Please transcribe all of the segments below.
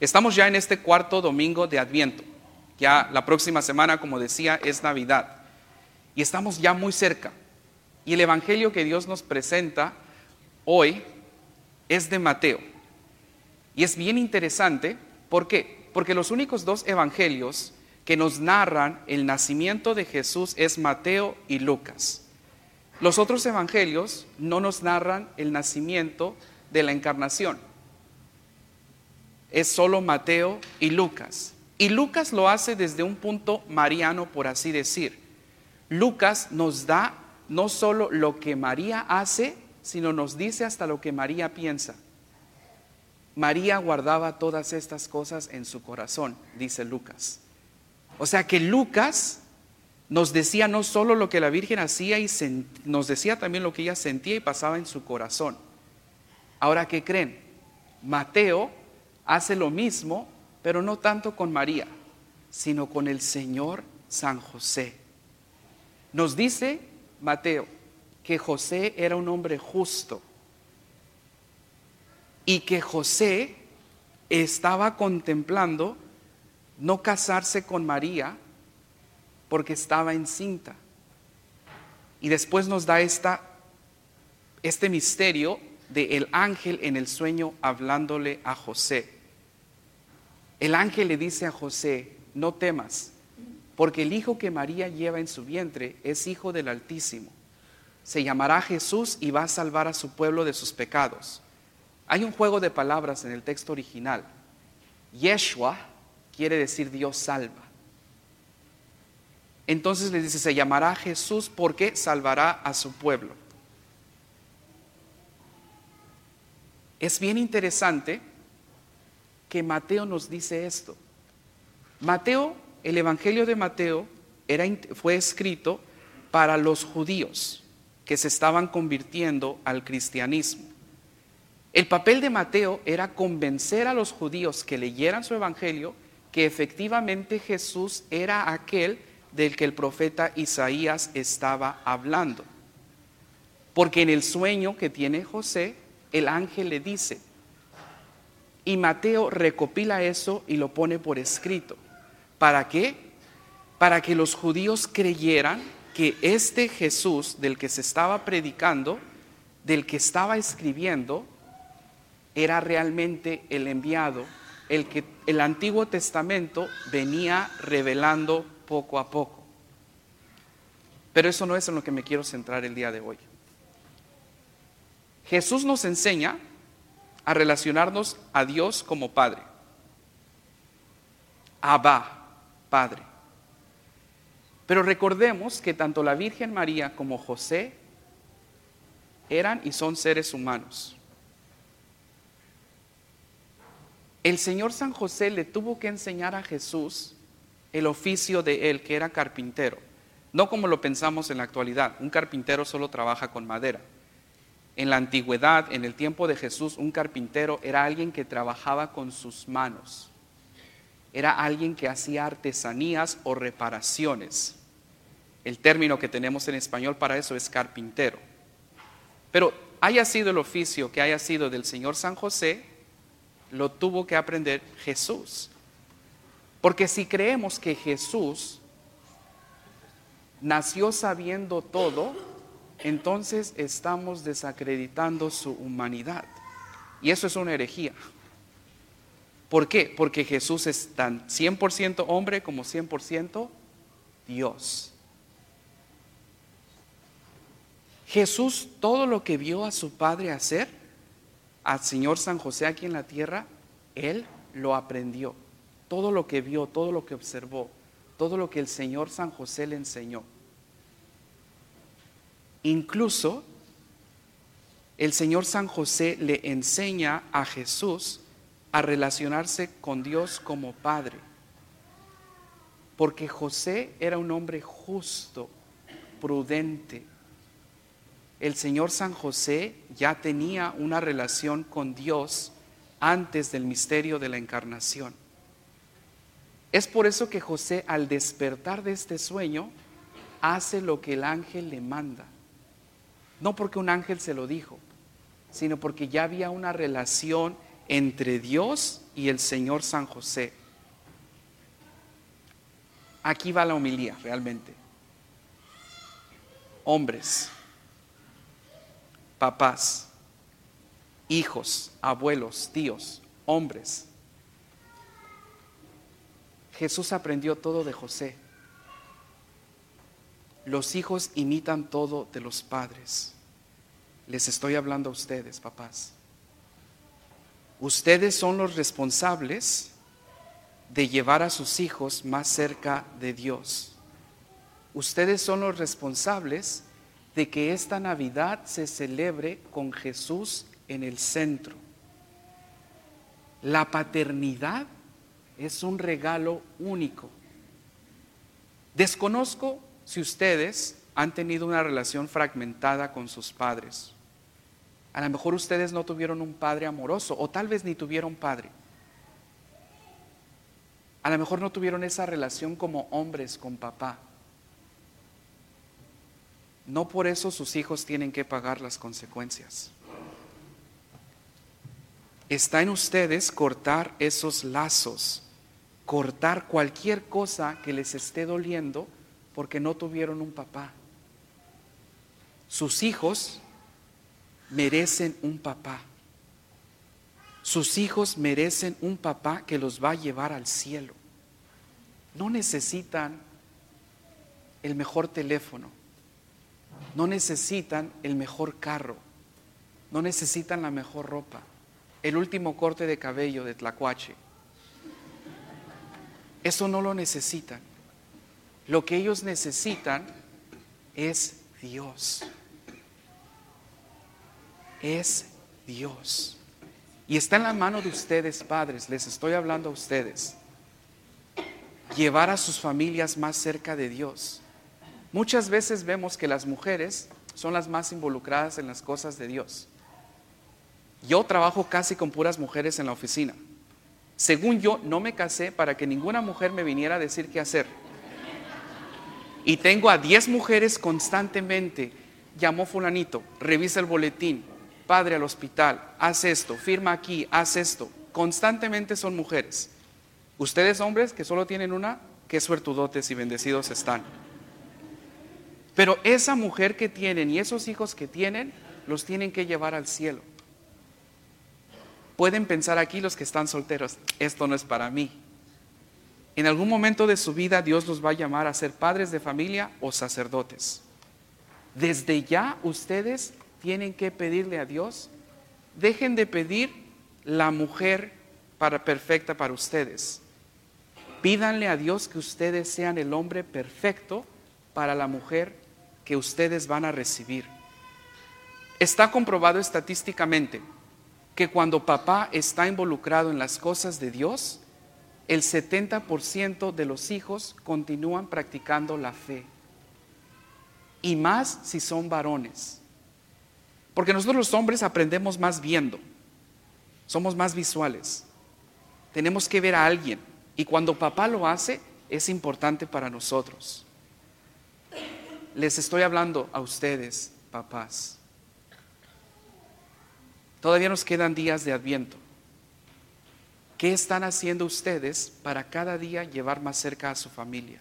Estamos ya en este cuarto domingo de Adviento. Ya la próxima semana, como decía, es Navidad. Y estamos ya muy cerca. Y el Evangelio que Dios nos presenta hoy es de Mateo. Y es bien interesante, ¿por qué? Porque los únicos dos evangelios que nos narran el nacimiento de Jesús es Mateo y Lucas. Los otros evangelios no nos narran el nacimiento de la encarnación. Es solo Mateo y Lucas. Y Lucas lo hace desde un punto mariano, por así decir. Lucas nos da no solo lo que María hace, sino nos dice hasta lo que María piensa. María guardaba todas estas cosas en su corazón, dice Lucas. O sea que Lucas nos decía no solo lo que la Virgen hacía, y nos decía también lo que ella sentía y pasaba en su corazón. Ahora, ¿qué creen? Mateo hace lo mismo, pero no tanto con María, sino con el Señor San José. Nos dice Mateo que José era un hombre justo y que José estaba contemplando no casarse con María porque estaba encinta. Y después nos da esta, este misterio de el ángel en el sueño hablándole a José. El ángel le dice a José, no temas, porque el hijo que María lleva en su vientre es hijo del Altísimo. Se llamará Jesús y va a salvar a su pueblo de sus pecados. Hay un juego de palabras en el texto original. Yeshua quiere decir Dios salva. Entonces le dice, se llamará Jesús porque salvará a su pueblo. Es bien interesante que Mateo nos dice esto. Mateo, el Evangelio de Mateo era, fue escrito para los judíos que se estaban convirtiendo al cristianismo. El papel de Mateo era convencer a los judíos que leyeran su Evangelio que efectivamente Jesús era aquel del que el profeta Isaías estaba hablando. Porque en el sueño que tiene José, el ángel le dice, y Mateo recopila eso y lo pone por escrito. ¿Para qué? Para que los judíos creyeran que este Jesús del que se estaba predicando, del que estaba escribiendo, era realmente el enviado, el que el Antiguo Testamento venía revelando poco a poco. Pero eso no es en lo que me quiero centrar el día de hoy. Jesús nos enseña a relacionarnos a Dios como Padre. Abba, Padre. Pero recordemos que tanto la Virgen María como José eran y son seres humanos. El Señor San José le tuvo que enseñar a Jesús el oficio de él, que era carpintero. No como lo pensamos en la actualidad, un carpintero solo trabaja con madera. En la antigüedad, en el tiempo de Jesús, un carpintero era alguien que trabajaba con sus manos. Era alguien que hacía artesanías o reparaciones. El término que tenemos en español para eso es carpintero. Pero haya sido el oficio que haya sido del Señor San José, lo tuvo que aprender Jesús. Porque si creemos que Jesús nació sabiendo todo, entonces estamos desacreditando su humanidad. Y eso es una herejía. ¿Por qué? Porque Jesús es tan 100% hombre como 100% Dios. Jesús todo lo que vio a su Padre hacer, al Señor San José aquí en la tierra, Él lo aprendió. Todo lo que vio, todo lo que observó, todo lo que el Señor San José le enseñó. Incluso el Señor San José le enseña a Jesús a relacionarse con Dios como Padre. Porque José era un hombre justo, prudente. El Señor San José ya tenía una relación con Dios antes del misterio de la encarnación. Es por eso que José al despertar de este sueño hace lo que el ángel le manda. No porque un ángel se lo dijo, sino porque ya había una relación entre Dios y el Señor San José. Aquí va la homilía realmente. Hombres, papás, hijos, abuelos, tíos, hombres. Jesús aprendió todo de José. Los hijos imitan todo de los padres. Les estoy hablando a ustedes, papás. Ustedes son los responsables de llevar a sus hijos más cerca de Dios. Ustedes son los responsables de que esta Navidad se celebre con Jesús en el centro. La paternidad es un regalo único. Desconozco si ustedes han tenido una relación fragmentada con sus padres. A lo mejor ustedes no tuvieron un padre amoroso o tal vez ni tuvieron padre. A lo mejor no tuvieron esa relación como hombres con papá. No por eso sus hijos tienen que pagar las consecuencias. Está en ustedes cortar esos lazos, cortar cualquier cosa que les esté doliendo porque no tuvieron un papá. Sus hijos merecen un papá. Sus hijos merecen un papá que los va a llevar al cielo. No necesitan el mejor teléfono. No necesitan el mejor carro. No necesitan la mejor ropa. El último corte de cabello de Tlacuache. Eso no lo necesitan. Lo que ellos necesitan es Dios. Es Dios. Y está en la mano de ustedes, padres, les estoy hablando a ustedes. Llevar a sus familias más cerca de Dios. Muchas veces vemos que las mujeres son las más involucradas en las cosas de Dios. Yo trabajo casi con puras mujeres en la oficina. Según yo, no me casé para que ninguna mujer me viniera a decir qué hacer. Y tengo a 10 mujeres constantemente. Llamó fulanito, revisa el boletín, padre al hospital, haz esto, firma aquí, haz esto. Constantemente son mujeres. Ustedes hombres que solo tienen una, qué suertudotes y bendecidos están. Pero esa mujer que tienen y esos hijos que tienen, los tienen que llevar al cielo. Pueden pensar aquí los que están solteros, esto no es para mí. En algún momento de su vida Dios los va a llamar a ser padres de familia o sacerdotes. Desde ya ustedes tienen que pedirle a Dios, dejen de pedir la mujer para perfecta para ustedes. Pídanle a Dios que ustedes sean el hombre perfecto para la mujer que ustedes van a recibir. Está comprobado estadísticamente que cuando papá está involucrado en las cosas de Dios, el 70% de los hijos continúan practicando la fe. Y más si son varones. Porque nosotros los hombres aprendemos más viendo. Somos más visuales. Tenemos que ver a alguien. Y cuando papá lo hace, es importante para nosotros. Les estoy hablando a ustedes, papás. Todavía nos quedan días de adviento. ¿Qué están haciendo ustedes para cada día llevar más cerca a su familia?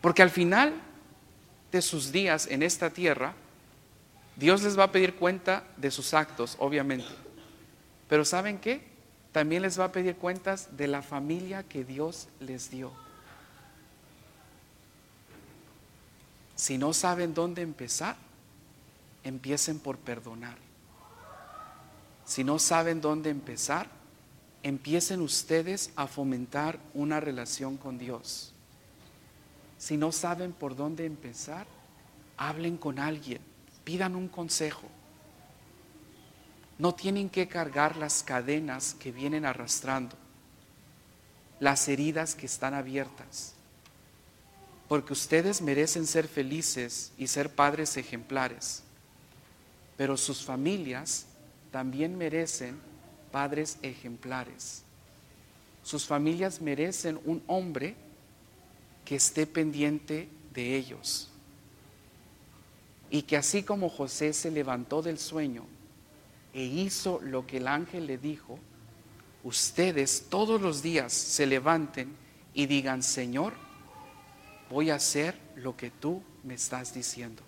Porque al final de sus días en esta tierra, Dios les va a pedir cuenta de sus actos, obviamente. Pero ¿saben qué? También les va a pedir cuentas de la familia que Dios les dio. Si no saben dónde empezar, empiecen por perdonar. Si no saben dónde empezar, empiecen ustedes a fomentar una relación con Dios. Si no saben por dónde empezar, hablen con alguien, pidan un consejo. No tienen que cargar las cadenas que vienen arrastrando, las heridas que están abiertas, porque ustedes merecen ser felices y ser padres ejemplares, pero sus familias también merecen padres ejemplares. Sus familias merecen un hombre que esté pendiente de ellos. Y que así como José se levantó del sueño e hizo lo que el ángel le dijo, ustedes todos los días se levanten y digan, Señor, voy a hacer lo que tú me estás diciendo.